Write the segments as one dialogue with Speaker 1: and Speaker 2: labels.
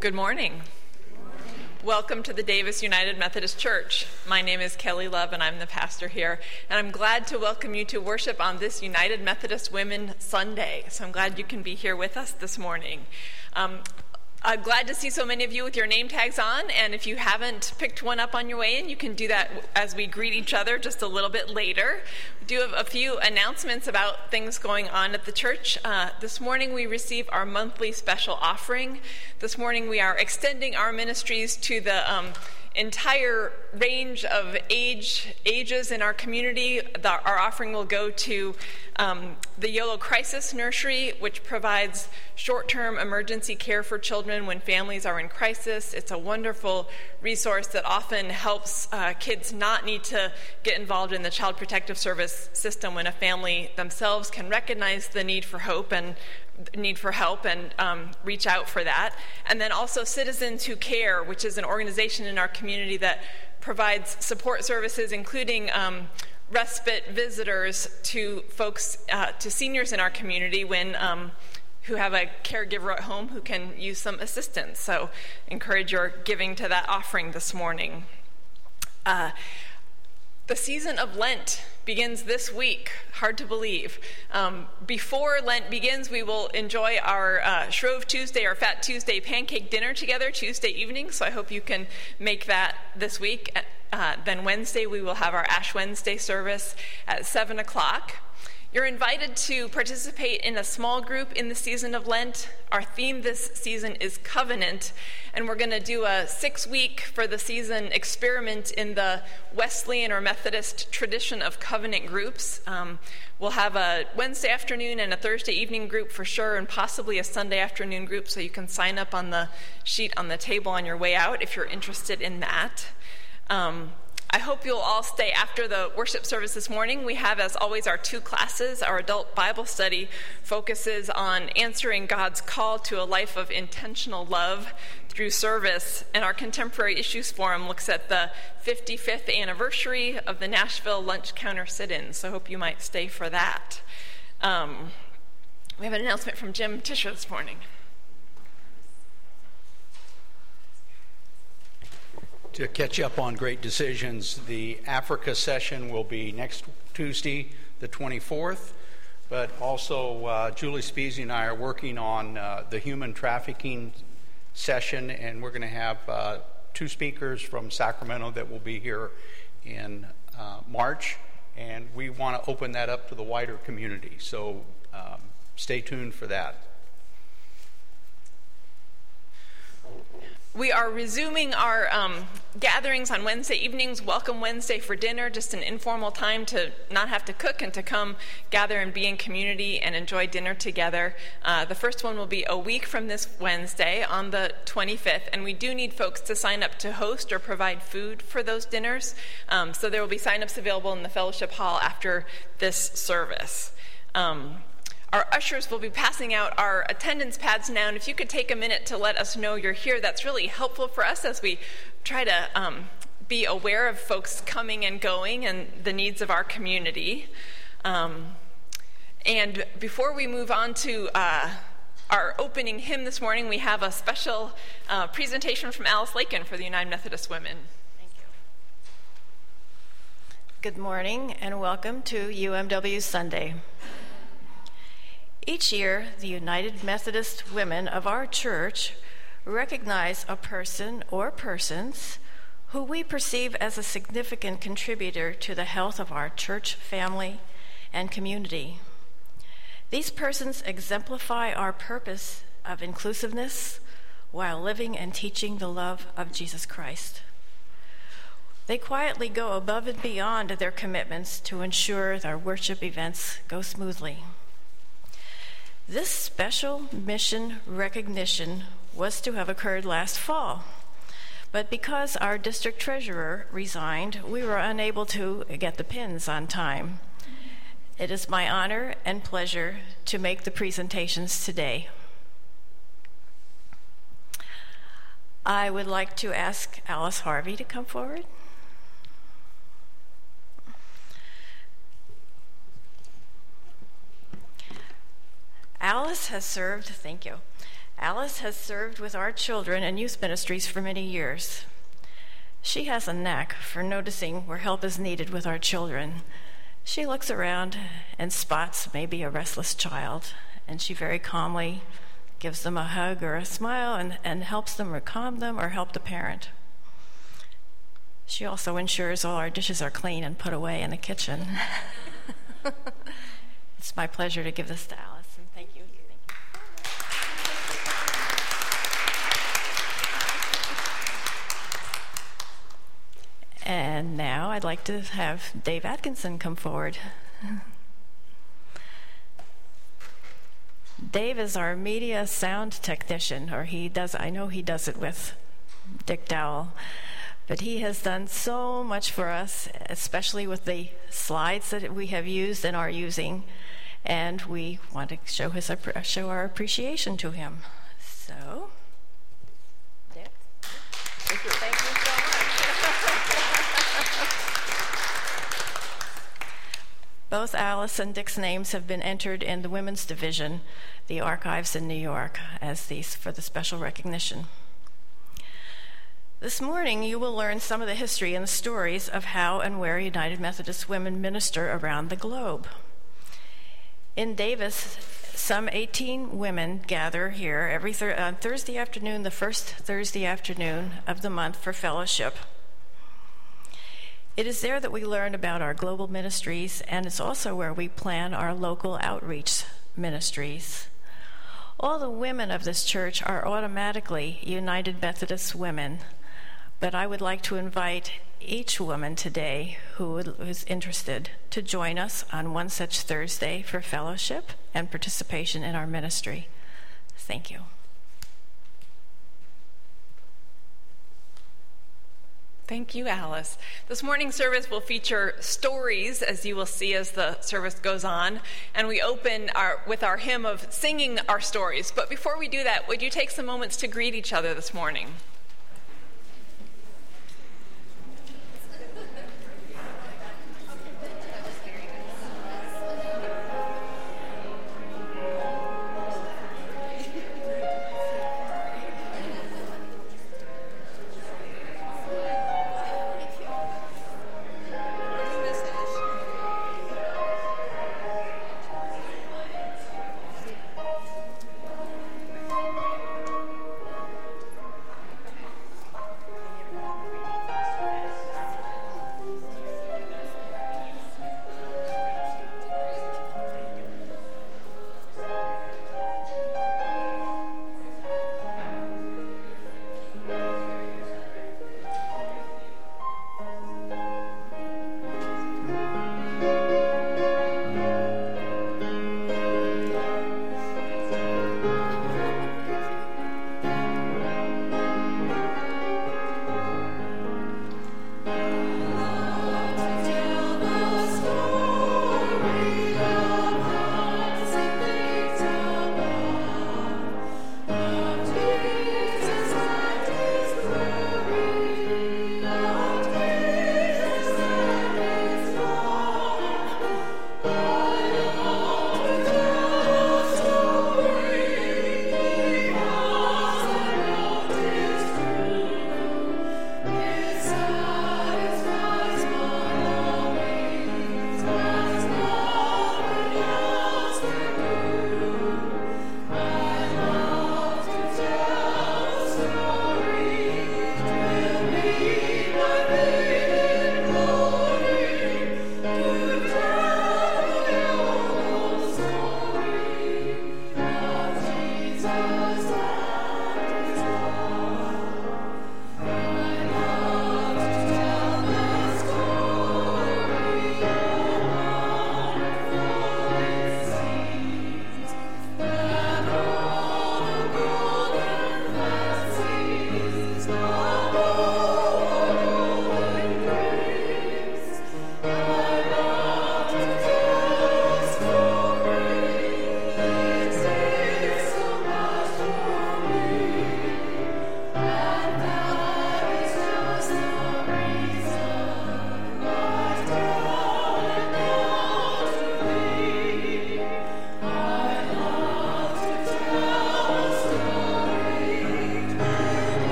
Speaker 1: Good morning. Welcome to the Davis United Methodist Church. My name is Kelly Love, and I'm the pastor here. And I'm glad to welcome you to worship on this United Methodist Women Sunday. So I'm glad you can be here with us this morning. Um, I'm glad to see so many of you with your name tags on, and if you haven't picked one up on your way in, you can do that as we greet each other just a little bit later. We do have a few announcements about things going on at the church. Uh, this morning we receive our monthly special offering. This morning we are extending our ministries to the um, entire range of age ages in our community. The, our offering will go to um, the YOLO Crisis Nursery, which provides short term emergency care for children when families are in crisis. It's a wonderful resource that often helps uh, kids not need to get involved in the Child Protective Service system when a family themselves can recognize the need for hope and need for help and um, reach out for that. And then also Citizens Who Care, which is an organization in our community that provides support services, including um, respite visitors to folks, uh, to seniors in our community when. Um, who have a caregiver at home who can use some assistance. So, encourage your giving to that offering this morning. Uh, the season of Lent begins this week. Hard to believe. Um, before Lent begins, we will enjoy our uh, Shrove Tuesday, our Fat Tuesday pancake dinner together Tuesday evening. So I hope you can make that this week. Uh, then Wednesday, we will have our Ash Wednesday service at 7 o'clock. You're invited to participate in a small group in the season of Lent. Our theme this season is covenant, and we're going to do a six week for the season experiment in the Wesleyan or Methodist tradition of covenant groups. Um, we'll have a Wednesday afternoon and a Thursday evening group for sure, and possibly a Sunday afternoon group, so you can sign up on the sheet on the table on your way out if you're interested in that. Um, I hope you'll all stay after the worship service this morning. We have, as always, our two classes. Our adult Bible study focuses on answering God's call to a life of intentional love through service, and our Contemporary Issues Forum looks at the 55th anniversary of the Nashville Lunch Counter Sit In. So I hope you might stay for that. Um, we have an announcement from Jim Tisher this morning.
Speaker 2: To catch up on great decisions. The Africa session will be next Tuesday, the 24th, but also uh, Julie Speasy and I are working on uh, the human trafficking session, and we're going to have uh, two speakers from Sacramento that will be here in uh, March, and we want to open that up to the wider community. So um, stay tuned for that.
Speaker 1: We are resuming our um, gatherings on Wednesday evenings. Welcome Wednesday for dinner, just an informal time to not have to cook and to come gather and be in community and enjoy dinner together. Uh, the first one will be a week from this Wednesday on the 25th, and we do need folks to sign up to host or provide food for those dinners. Um, so there will be sign-ups available in the fellowship hall after this service. Um, our ushers will be passing out our attendance pads now, and if you could take a minute to let us know you're here, that's really helpful for us as we try to um, be aware of folks coming and going and the needs of our community. Um, and before we move on to uh, our opening hymn this morning, we have a special uh, presentation from Alice Lakin for the United Methodist Women. Thank you.
Speaker 3: Good morning and welcome to UMW Sunday. Each year, the United Methodist women of our church recognize a person or persons who we perceive as a significant contributor to the health of our church family and community. These persons exemplify our purpose of inclusiveness while living and teaching the love of Jesus Christ. They quietly go above and beyond their commitments to ensure our worship events go smoothly. This special mission recognition was to have occurred last fall. But because our district treasurer resigned, we were unable to get the pins on time. It is my honor and pleasure to make the presentations today. I would like to ask Alice Harvey to come forward. Alice has served, thank you. Alice has served with our children and youth ministries for many years. She has a knack for noticing where help is needed with our children. She looks around and spots maybe a restless child, and she very calmly gives them a hug or a smile and, and helps them or calm them or help the parent. She also ensures all our dishes are clean and put away in the kitchen. it's my pleasure to give this to Alice, and thank you. And now I'd like to have Dave Atkinson come forward. Dave is our media sound technician, or he does, I know he does it with Dick Dowell. But he has done so much for us, especially with the slides that we have used and are using, and we want to show his show our appreciation to him. So, Dick, thank you, thank you so much. Both Alice and Dick's names have been entered in the women's division, the archives in New York, as these for the special recognition. This morning, you will learn some of the history and the stories of how and where United Methodist women minister around the globe. In Davis, some 18 women gather here every uh, Thursday afternoon, the first Thursday afternoon of the month, for fellowship. It is there that we learn about our global ministries, and it's also where we plan our local outreach ministries. All the women of this church are automatically United Methodist women but I would like to invite each woman today who is interested to join us on one such Thursday for fellowship and participation in our ministry. Thank you.
Speaker 1: Thank you, Alice. This morning's service will feature stories, as you will see as the service goes on, and we open our, with our hymn of singing our stories. But before we do that, would you take some moments to greet each other this morning?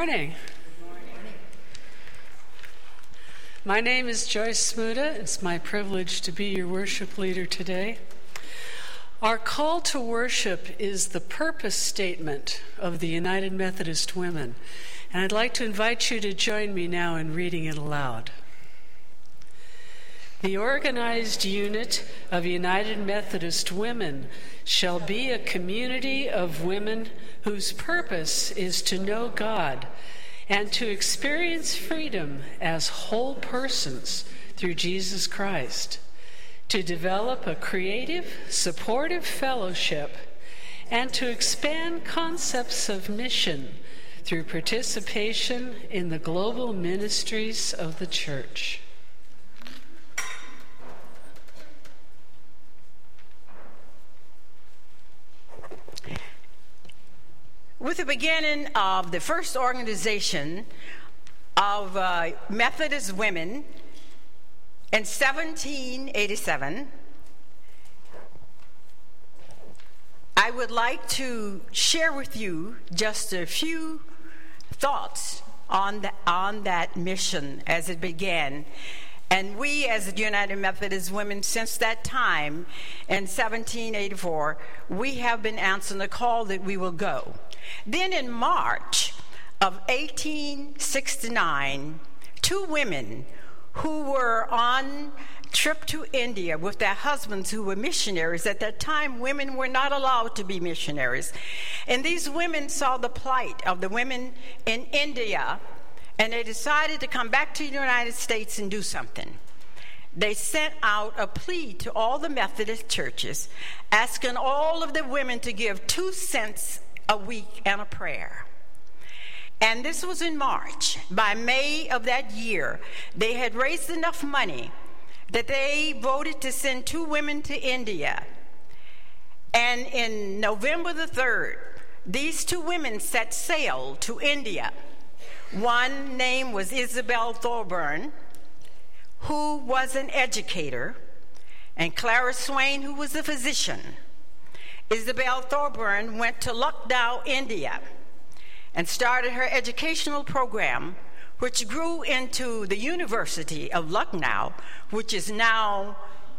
Speaker 4: Good morning. My name is Joyce Smuda. It's my privilege to be your worship leader today. Our call to worship is the purpose statement of the United Methodist Women, and I'd like to invite you to join me now in reading it aloud. The organized unit of United Methodist Women shall be a community of women whose purpose is to know God and to experience freedom as whole persons through Jesus Christ, to develop a creative, supportive fellowship, and to expand concepts of mission through participation in the global ministries of the church.
Speaker 5: With the beginning of the first organization of uh, Methodist women in 1787, I would like to share with you just a few thoughts on, the, on that mission as it began and we, as the United Methodist Women, since that time in 1784, we have been answering the call that we will go. Then in March of 1869, two women who were on trip to India with their husbands who were missionaries. At that time, women were not allowed to be missionaries. And these women saw the plight of the women in India and they decided to come back to the United States and do something. They sent out a plea to all the Methodist churches, asking all of the women to give two cents a week and a prayer. And this was in March. By May of that year, they had raised enough money that they voted to send two women to India. And in November the 3rd, these two women set sail to India. One name was Isabel Thoburn, who was an educator, and Clara Swain, who was a physician. Isabel Thoburn went to Lucknow, India, and started her educational program, which grew into the University of Lucknow, which is now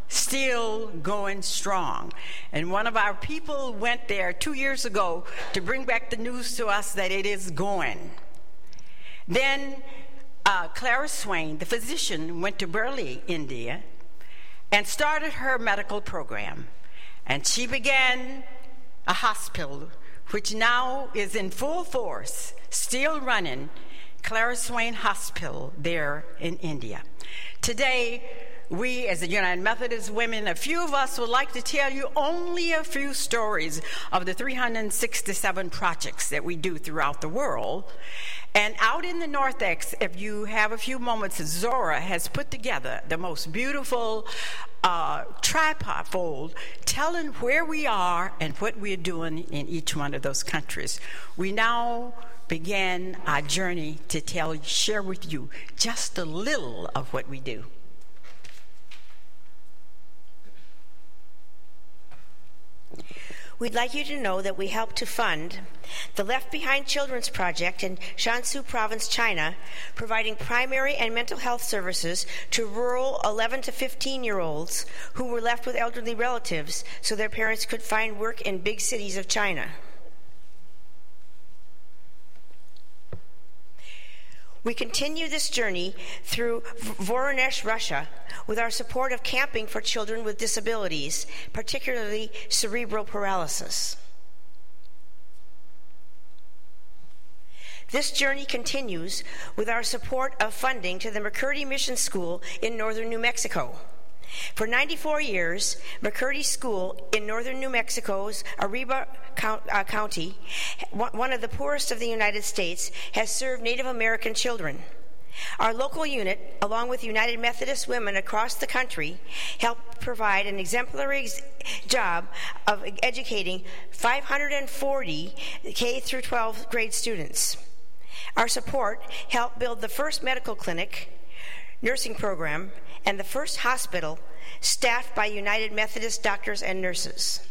Speaker 5: still going strong. And one of our people went there two years ago to bring back the news to us that it is going. Then uh, Clara Swain, the physician, went to Bareilly, India, and started her medical program. And she began a hospital, which now is in full force, still running, Clara Swain Hospital there in India. Today, we, as the United Methodist women, a few of us would like to tell you only a few stories of the 367 projects that we do throughout the world. And out in the Narthex, if you have a few moments, Zora has put together the most beautiful uh, tripod fold telling where we are and what we're doing in each one of those countries. We now began our journey to tell, share with you just a little of what we do.
Speaker 6: We'd like you to know that we help to fund the Left Behind Children's Project in Jiangsu Province, China, providing primary and mental health services to rural 11 to 15 year olds who were left with elderly relatives so their parents could find work in big cities of China. We continue this journey through Voronezh, Russia, with our support of camping for children with disabilities, particularly cerebral paralysis. This journey continues with our support of funding to the McCurdy Mission School in northern New Mexico. For 94 years, McCurdy School in northern New Mexico's Arriba uh, County, one of the poorest of the United States, has served Native American children. Our local unit, along with United Methodist women across the country, help provide an exemplary ex- job of educating 540 K through 12 grade students. Our support helped build the first medical clinic, nursing program, and the first hospital staffed by United Methodist doctors and nurses.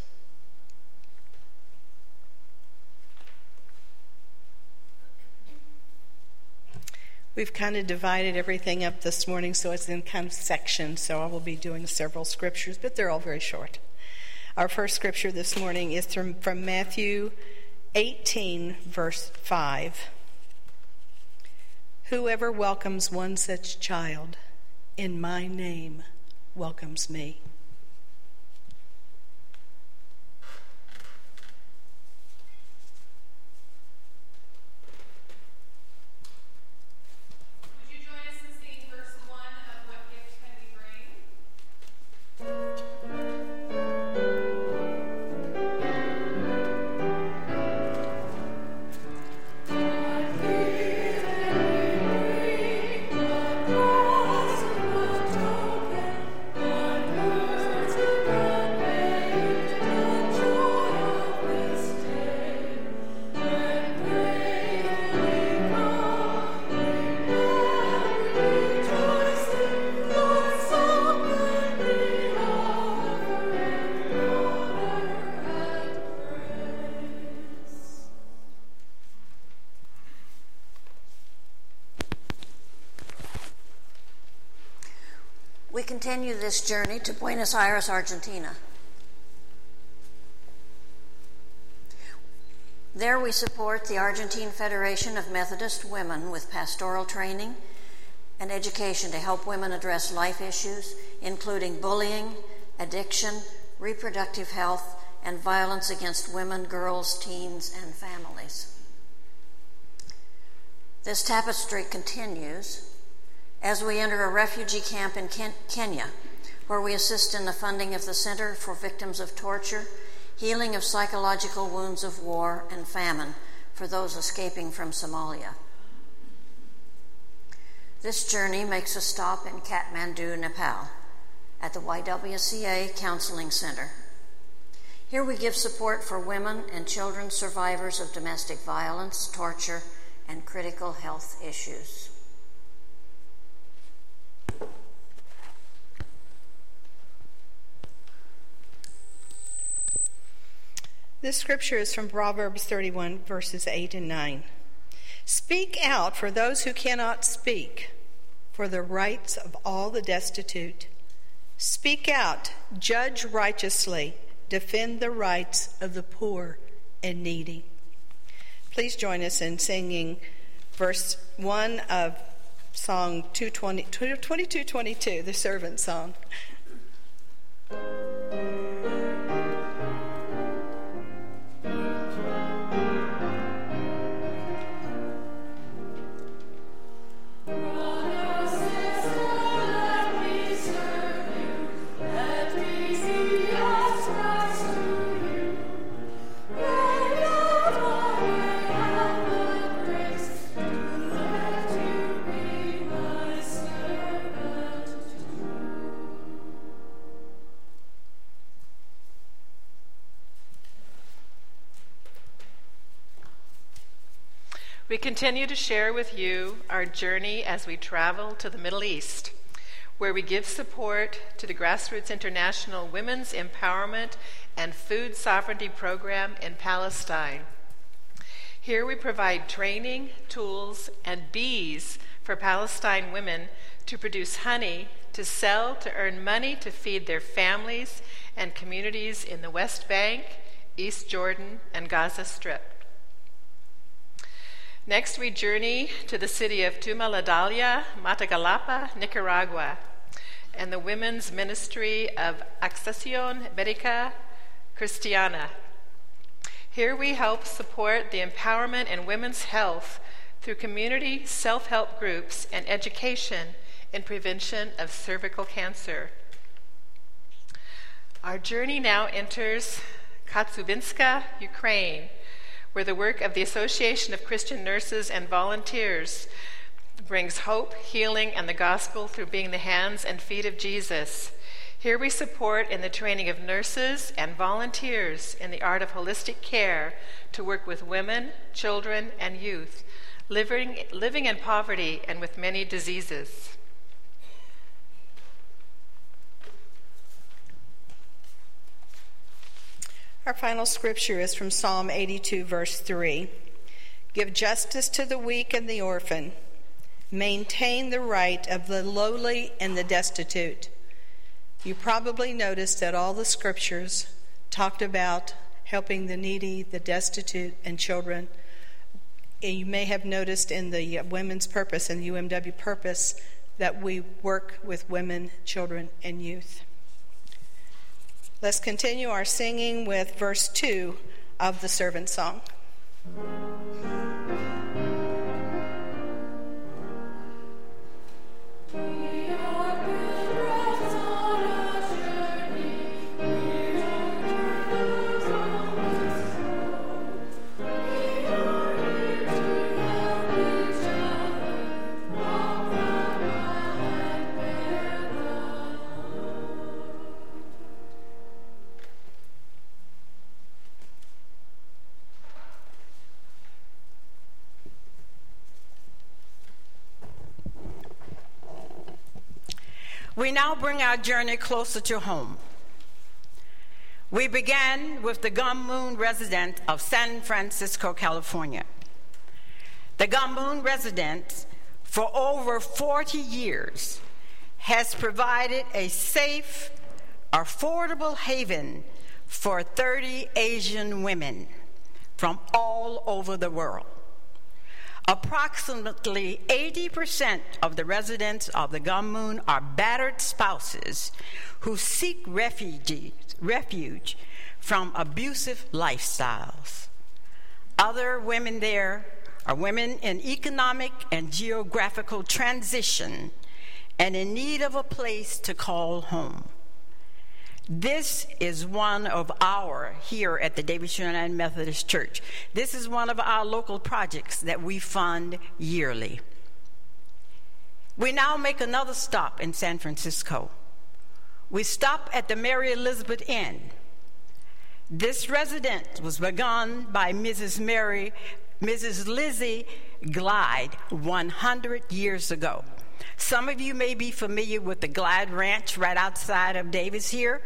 Speaker 7: We've kind of divided everything up this morning so it's in kind of sections, so I will be doing several scriptures, but they're all very short. Our first scripture this morning is from, from Matthew 18, verse 5. Whoever welcomes one such child in my name welcomes me.
Speaker 8: Continue this journey to Buenos Aires, Argentina. There we support the Argentine Federation of Methodist Women with pastoral training and education to help women address life issues, including bullying, addiction, reproductive health, and violence against women, girls, teens, and families. This tapestry continues as we enter a refugee camp in Kenya, where we assist in the funding of the Center for Victims of Torture, healing of psychological wounds of war and famine for those escaping from Somalia. This journey makes a stop in Kathmandu, Nepal, at the YWCA Counseling Center. Here we give support for women and children survivors of domestic violence, torture, and critical health issues.
Speaker 7: This scripture is from Proverbs 31, verses 8 and 9. Speak out for those who cannot speak, for the rights of all the destitute. Speak out, judge righteously, defend the rights of the poor and needy. Please join us in singing verse 1 of Song 220, 2222, the servant song.
Speaker 9: Continue to share with you our journey as we travel to the Middle East, where we give support to the Grassroots International Women's Empowerment and Food Sovereignty Program in Palestine. Here we provide training, tools, and bees for Palestine women to produce honey to sell to earn money to feed their families and communities in the West Bank, East Jordan, and Gaza Strip. Next, we journey to the city of Tuma La Dalia, Matagalpa, Nicaragua, and the women's ministry of Acción Médica Cristiana. Here we help support the empowerment in women's health through community self help groups and education in prevention of cervical cancer. Our journey now enters Katsubinska, Ukraine where the work of the Association of Christian Nurses and Volunteers brings hope, healing, and the gospel through being the hands and feet of Jesus. Here we support in the training of nurses and volunteers in the art of holistic care to work with women, children, and youth living, living in poverty and with many diseases.
Speaker 7: Our final scripture is from Psalm 82, verse 3. Give justice to the weak and the orphan. maintain the right of the lowly and the destitute. You probably noticed that all the scriptures talked about helping the needy, the destitute, and children. You may have noticed in the Women's Purpose and the UMW Purpose that we work with women, children, and youth. Let's continue our singing with verse 2 of the servant song.
Speaker 5: We now bring our journey closer to home. We began with the Gum Moon resident of San Francisco, California. The Gum Moon resident, for over 40 years, has provided a safe, affordable haven for 30 Asian women from all over the world. Approximately 80% of the residents of the Gum Moon are battered spouses who seek refuge, refuge from abusive lifestyles. Other women there are women in economic and geographical transition and in need of a place to call home. This is one of our, here at the Davis United Methodist Church, this is one of our local projects that we fund yearly. We now make another stop in San Francisco. We stop at the Mary Elizabeth Inn. This residence was begun by Mrs. Mary, Mrs. Lizzie Glide 100 years ago. Some of you may be familiar with the Glide Ranch right outside of Davis here.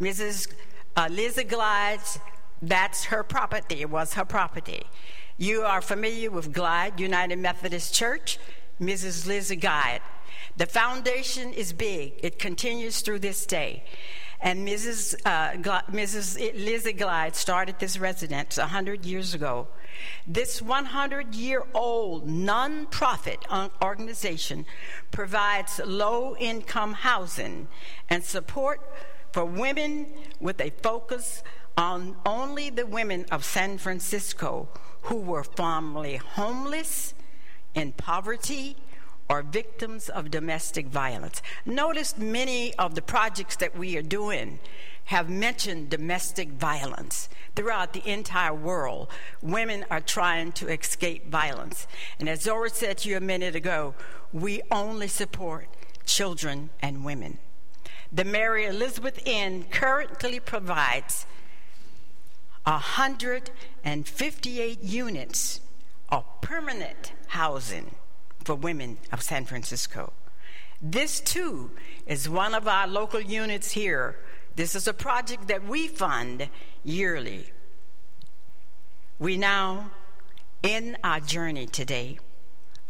Speaker 5: Mrs. Uh, Lizzie Glide's, that's her property, it was her property. You are familiar with Glide United Methodist Church, Mrs. Lizzie Glide. The foundation is big, it continues through this day. And Mrs. Uh, Mrs. Lizzie Glide started this residence 100 years ago. This 100 year old nonprofit organization provides low income housing and support for women with a focus on only the women of San Francisco who were formerly homeless, in poverty, or victims of domestic violence. Notice many of the projects that we are doing have mentioned domestic violence. Throughout the entire world, women are trying to escape violence. And as Zora said to you a minute ago, we only support children and women. The Mary Elizabeth Inn currently provides 158 units of permanent housing for women of San Francisco. This too is one of our local units here. This is a project that we fund yearly. We now end our journey today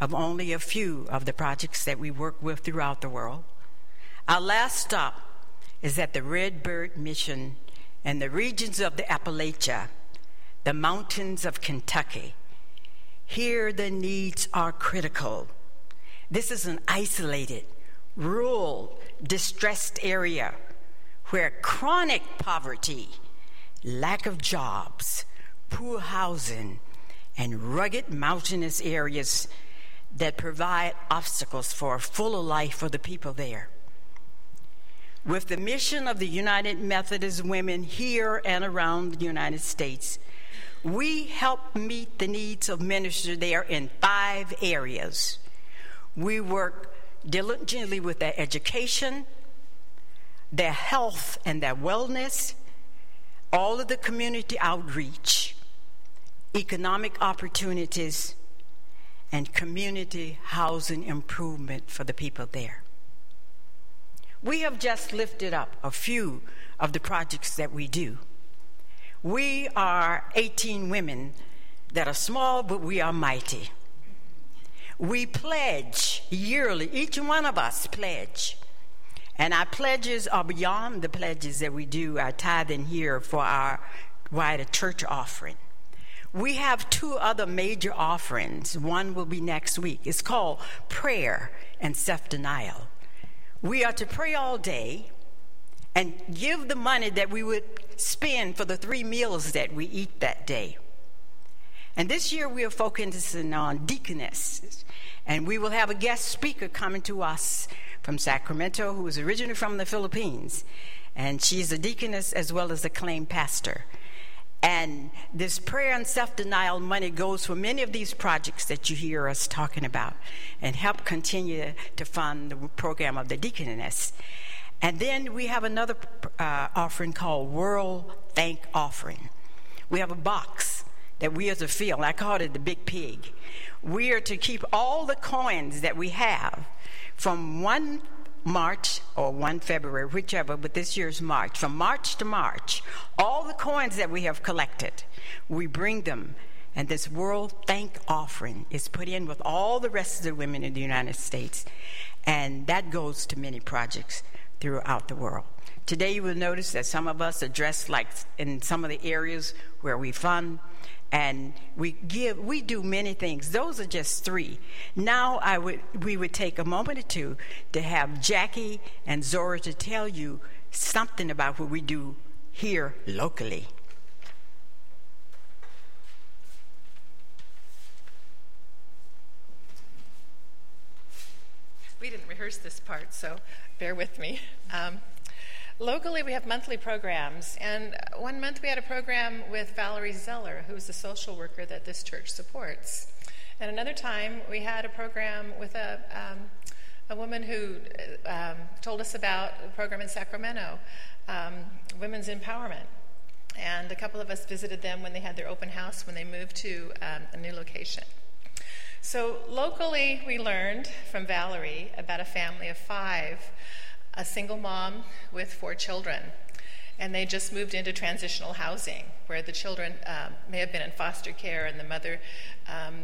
Speaker 5: of only a few of the projects that we work with throughout the world. Our last stop is at the Red Bird Mission and the regions of the Appalachia, the mountains of Kentucky. Here, the needs are critical. This is an isolated, rural, distressed area where chronic poverty, lack of jobs, poor housing, and rugged mountainous areas that provide obstacles for a fuller life for the people there. With the mission of the United Methodist Women here and around the United States, we help meet the needs of ministers there in five areas. We work diligently with their education, their health and their wellness, all of the community outreach, economic opportunities, and community housing improvement for the people there. We have just lifted up a few of the projects that we do. We are 18 women that are small, but we are mighty. we pledge yearly, each one of us pledge. And our pledges are beyond the pledges that we do our tithing here for our wider church offering. We have two other major offerings. One will be next week. It's called prayer and self denial. We are to pray all day and give the money that we would spend for the three meals that we eat that day. And this year we are focusing on deaconess. And we will have a guest speaker coming to us from Sacramento who is originally from the Philippines. And she's a deaconess as well as a claim pastor. And this prayer and self denial money goes for many of these projects that you hear us talking about and help continue to fund the program of the deaconess. And then we have another uh, offering called World Thank Offering. We have a box that we are to fill. I call it the big pig. We are to keep all the coins that we have from one March or 1 February, whichever, but this year's March. From March to March, all the coins that we have collected, we bring them, and this World Thank Offering is put in with all the rest of the women in the United States, and that goes to many projects throughout the world. Today, you will notice that some of us are dressed like in some of the areas where we fund and we give we do many things. Those are just three. Now i would we would take a moment or two to have jackie and zora to tell you something about what we do here locally.
Speaker 9: We didn't rehearse this part so bear with me um, Locally, we have monthly programs, and one month we had a program with Valerie Zeller, who's a social worker that this church supports. And another time, we had a program with a, um, a woman who um, told us about a program in Sacramento, um, Women's Empowerment. And a couple of us visited them when they had their open house when they moved to um, a new location. So, locally, we learned from Valerie about a family of five a single mom with four children. And they just moved into transitional housing where the children um, may have been in foster care and the mother um,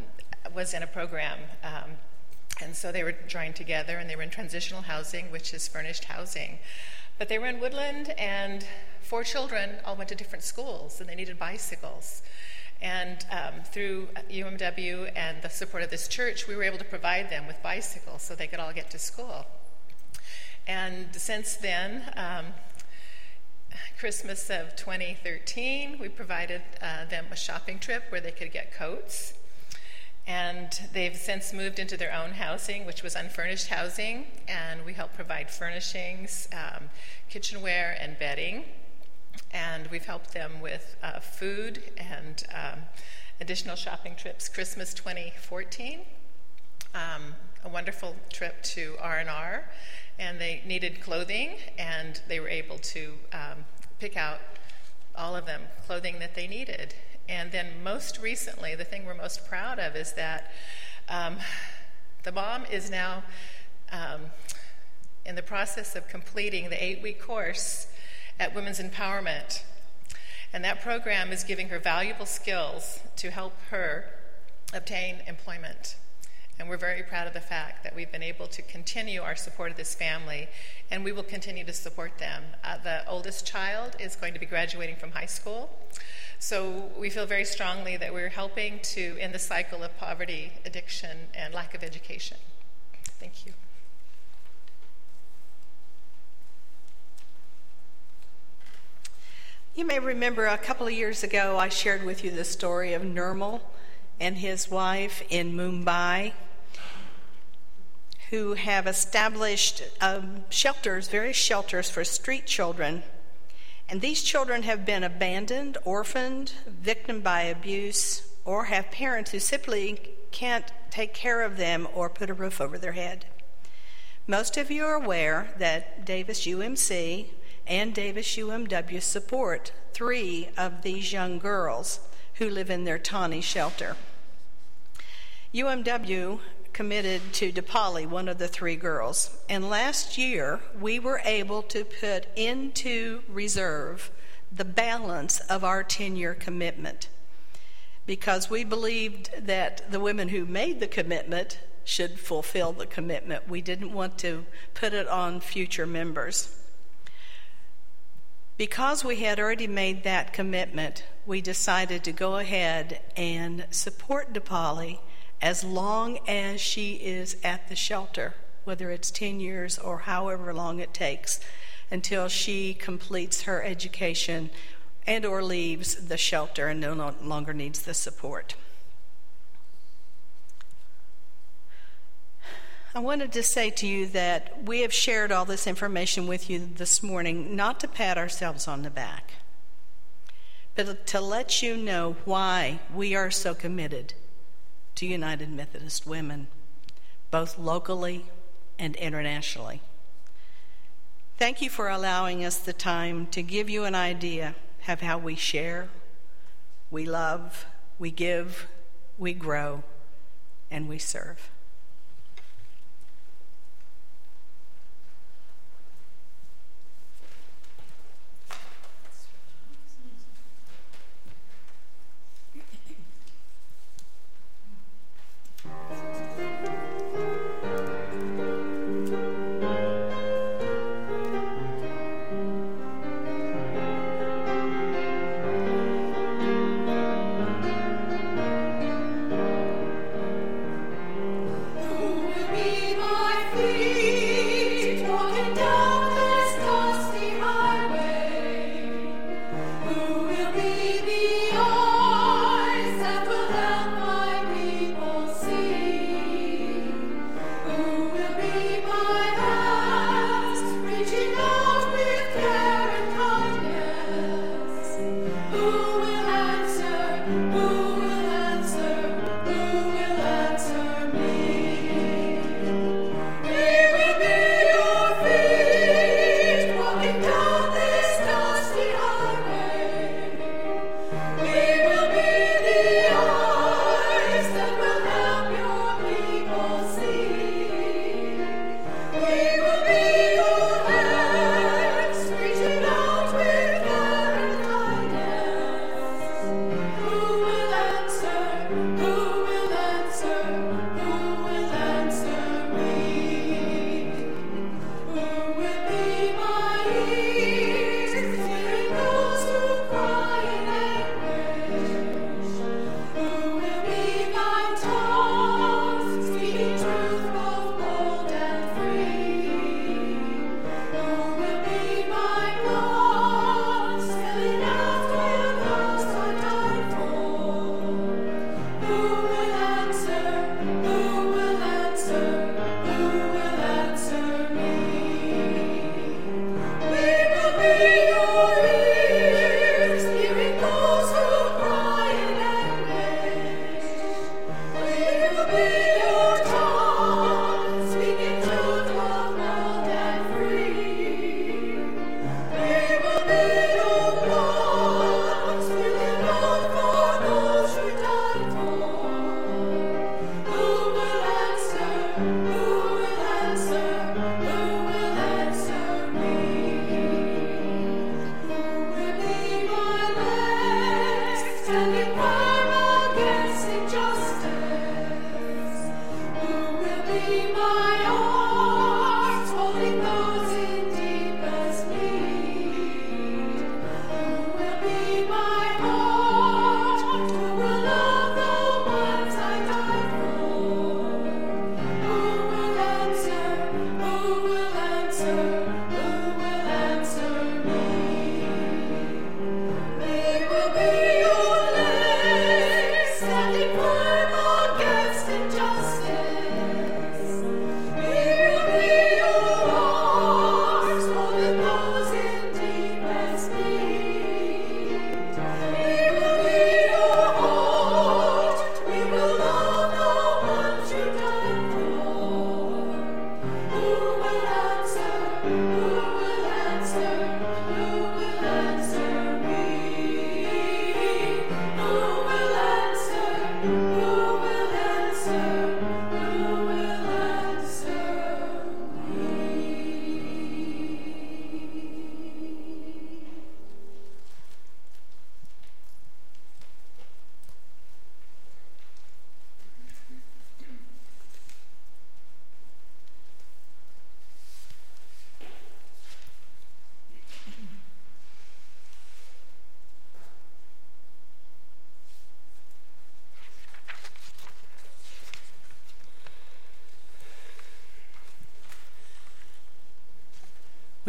Speaker 9: was in a program. Um, and so they were joined together and they were in transitional housing, which is furnished housing. But they were in Woodland, and four children all went to different schools and they needed bicycles. And um, through UMW and the support of this church, we were able to provide them with bicycles so they could all get to school. And since then, um, Christmas of 2013, we provided uh, them a shopping trip where they could get coats. And they've since moved into their own housing, which was unfurnished housing, and we help provide furnishings, um, kitchenware, and bedding. And we've helped them with uh, food and um, additional shopping trips. Christmas 2014, um, a wonderful trip to R&R and they needed clothing, and they were able to um, pick out all of them clothing that they needed. And then, most recently, the thing we're most proud of is that um, the mom is now um, in the process of completing the eight week course at Women's Empowerment. And that program is giving her valuable skills to help her obtain employment. And we're very proud of the fact that we've been able to continue our support of this family, and we will continue to support them. Uh, the oldest child is going to be graduating from high school. So we feel very strongly that we're helping to end the cycle of poverty, addiction, and lack of education. Thank you.
Speaker 7: You may remember a couple of years ago, I shared with you the story of Nirmal and his wife in Mumbai who have established um, shelters, various shelters for street children. And these children have been abandoned, orphaned, victim by abuse, or have parents who simply can't take care of them or put a roof over their head. Most of you are aware that Davis UMC and Davis UMW support three of these young girls who live in their tawny shelter. UMW committed to Deepali, one of the three girls. And last year, we were able to put into reserve the balance of our 10 year commitment because we believed that the women who made the commitment should fulfill the commitment. We didn't want to put it on future members. Because we had already made that commitment, we decided to go ahead and support Deepali as long as she is at the shelter, whether it's 10 years or however long it takes until she completes her education and or leaves the shelter and no longer needs the support. I wanted to say to you that we have shared all this information with you this morning not to pat ourselves on the back, but to let you know why we are so committed to United Methodist Women, both locally and internationally. Thank you for allowing us the time to give you an idea of how we share, we love, we give, we grow, and we serve.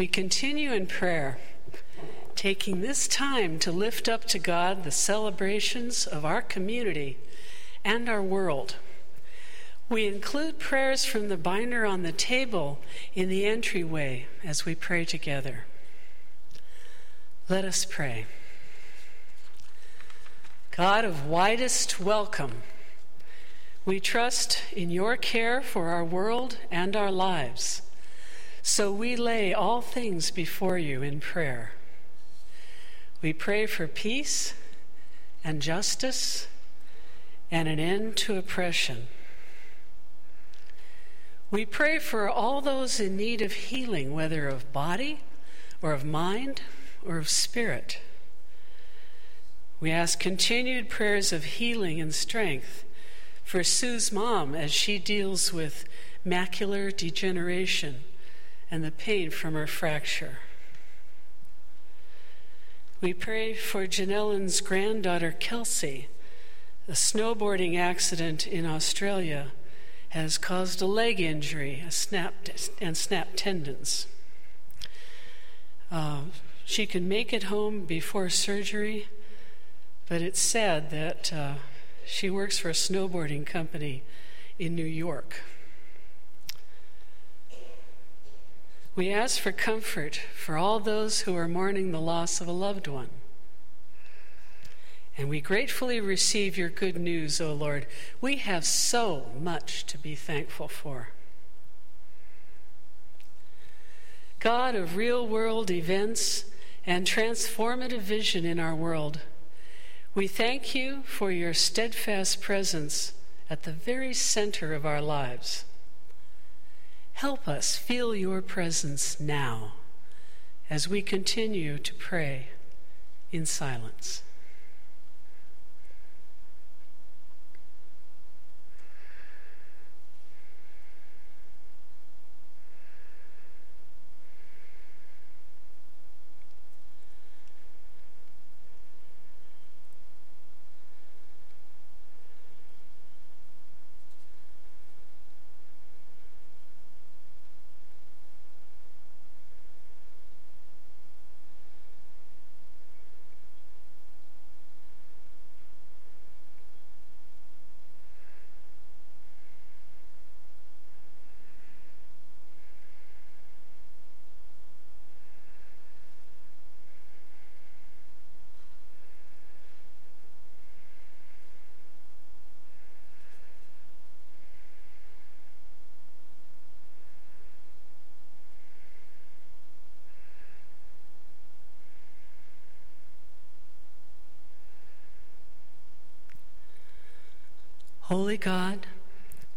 Speaker 4: We continue in prayer, taking this time to lift up to God the celebrations of our community and our world. We include prayers from the binder on the table in the entryway as we pray together. Let us pray. God of widest welcome, we trust in your care for our world and our lives. So we lay all things before you in prayer. We pray for peace and justice and an end to oppression. We pray for all those in need of healing, whether of body or of mind or of spirit. We ask continued prayers of healing and strength for Sue's mom as she deals with macular degeneration and the pain from her fracture. We pray for Janellen's granddaughter, Kelsey. A snowboarding accident in Australia has caused a leg injury a snapped, and snapped tendons. Uh, she can make it home before surgery, but it's sad that uh, she works for a snowboarding company in New York. We ask for comfort for all those who are mourning the loss of a loved one. And we gratefully receive your good news, O Lord. We have so much to be thankful for. God of real world events and transformative vision in our world, we thank you for your steadfast presence at the very center of our lives. Help us feel your presence now as we continue to pray in silence. Holy God,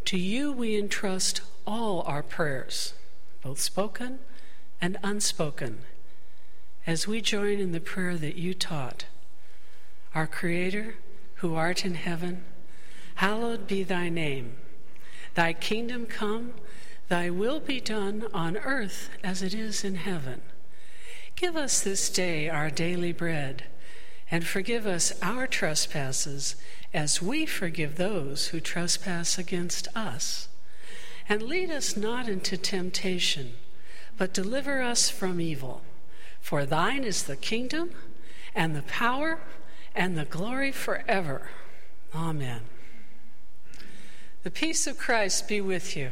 Speaker 4: to you we entrust all our prayers, both spoken and unspoken, as we join in the prayer that you taught. Our Creator, who art in heaven, hallowed be thy name. Thy kingdom come, thy will be done on earth as it is in heaven. Give us this day our daily bread, and forgive us our trespasses as we forgive those who trespass against us. And lead us not into temptation, but deliver us from evil. For thine is the kingdom, and the power, and the glory forever. Amen. The peace of Christ be with you.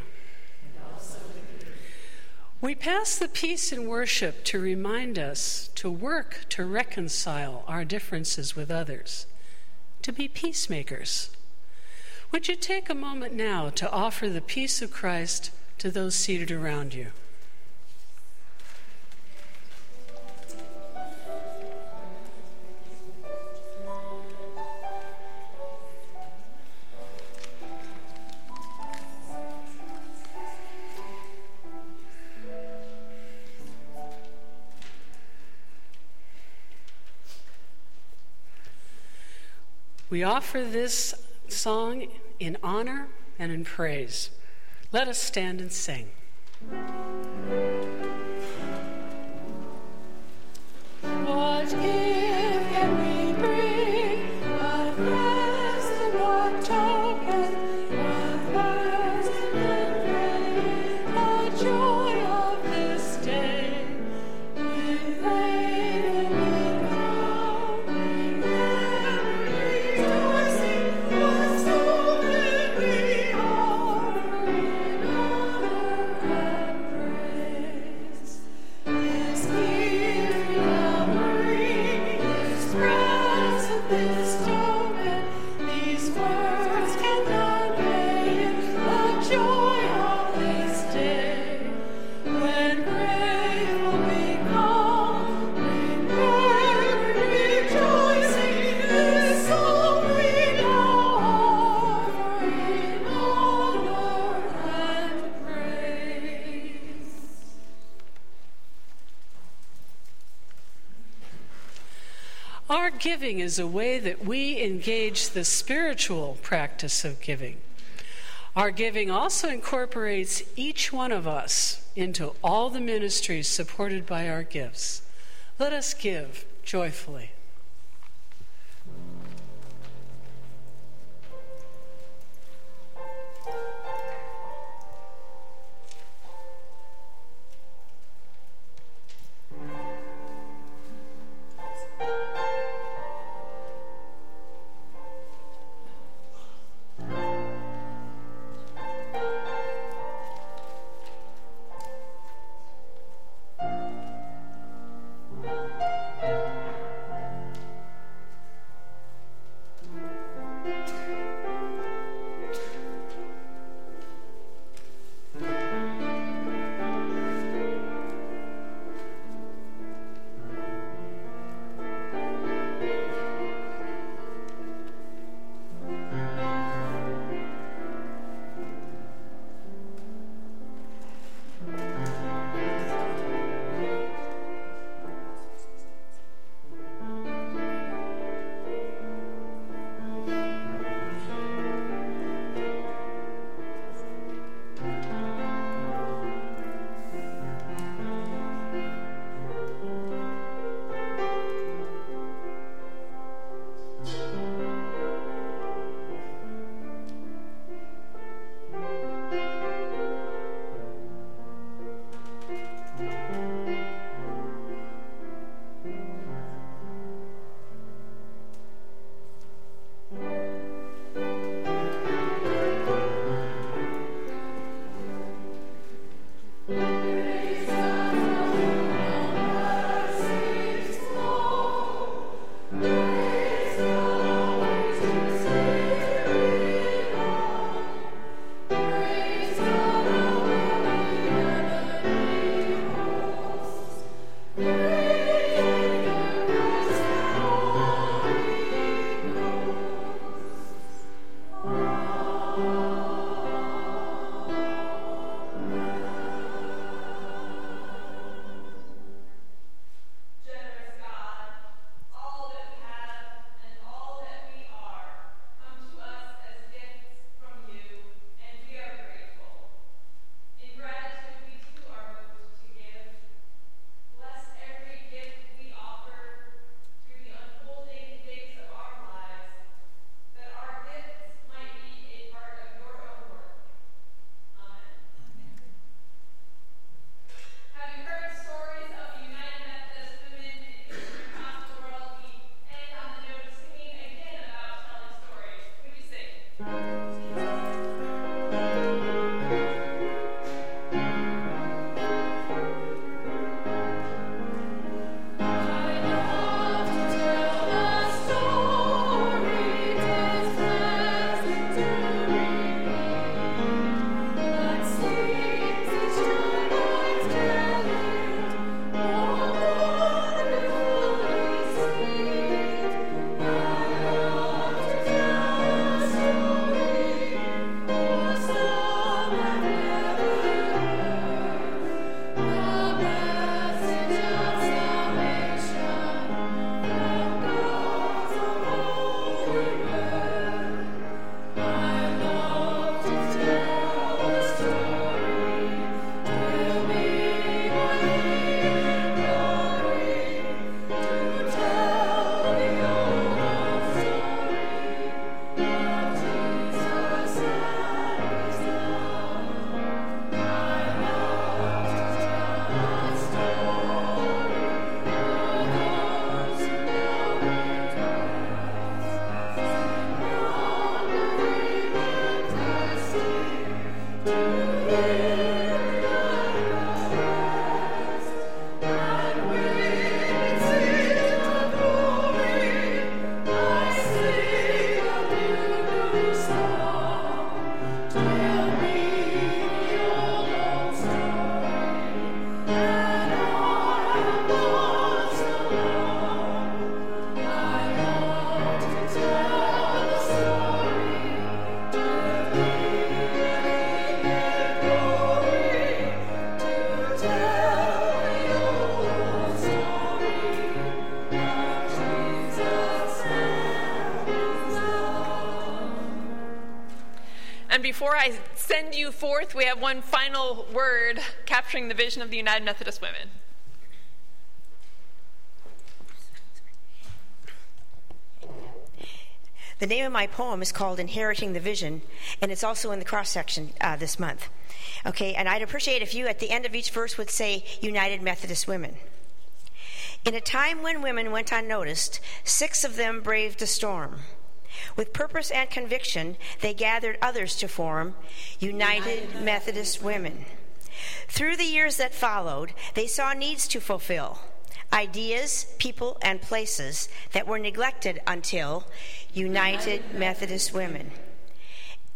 Speaker 4: We pass the peace in worship to remind us to work to reconcile our differences with others to be peacemakers. Would you take a moment now to offer the peace of Christ to those seated around you? We offer this song in honor and in praise. Let us stand and sing. Is a way that we engage the spiritual practice of giving. Our giving also incorporates each one of us into all the ministries supported by our gifts. Let us give joyfully.
Speaker 1: Before I send you forth, we have one final word capturing the vision of the United Methodist Women.
Speaker 6: The name of my poem is called Inheriting the Vision, and it's also in the cross section uh, this month. Okay, and I'd appreciate if you at the end of each verse would say United Methodist Women. In a time when women went unnoticed, six of them braved a storm. With purpose and conviction, they gathered others to form United Methodist Women. Through the years that followed, they saw needs to fulfill ideas, people, and places that were neglected until United Methodist Women.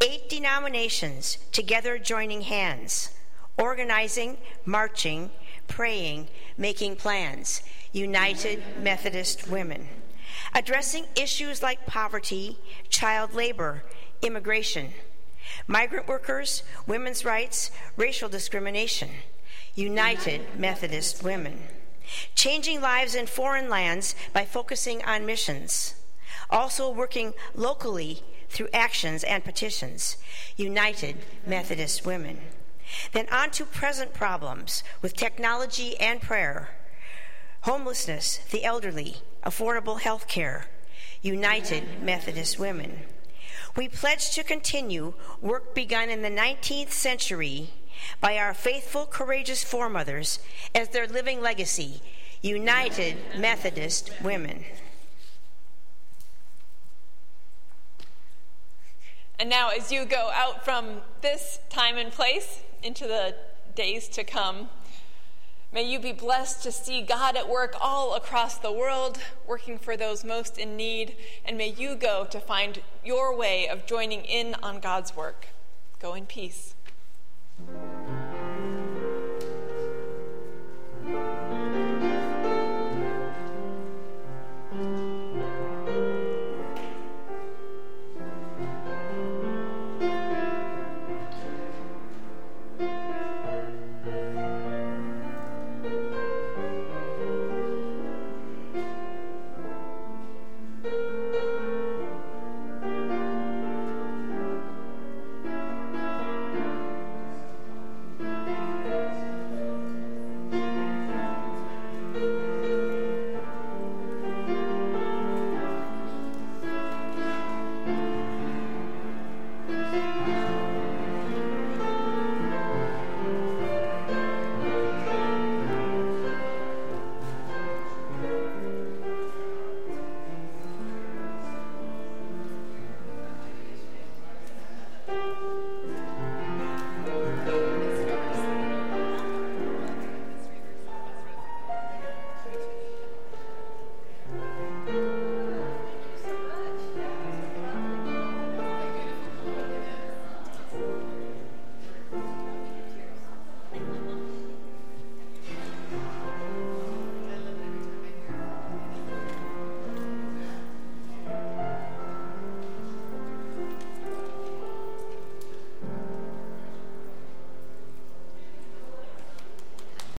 Speaker 6: Eight denominations together joining hands, organizing, marching, praying, making plans. United Methodist Women. Addressing issues like poverty, child labor, immigration, migrant workers, women's rights, racial discrimination. United Methodist Women changing lives in foreign lands by focusing on missions, also working locally through actions and petitions, United Methodist Women. Then on to present problems with technology and prayer, homelessness, the elderly, affordable health care, United Methodist Women. We pledge to continue work begun in the 19th century by our faithful, courageous foremothers as their living legacy, United Methodist Women.
Speaker 1: And now, as you go out from this time and place into the days to come, may you be blessed to see God at work all across the world, working for those most in need, and may you go to find your way of joining in on God's work. Go in peace.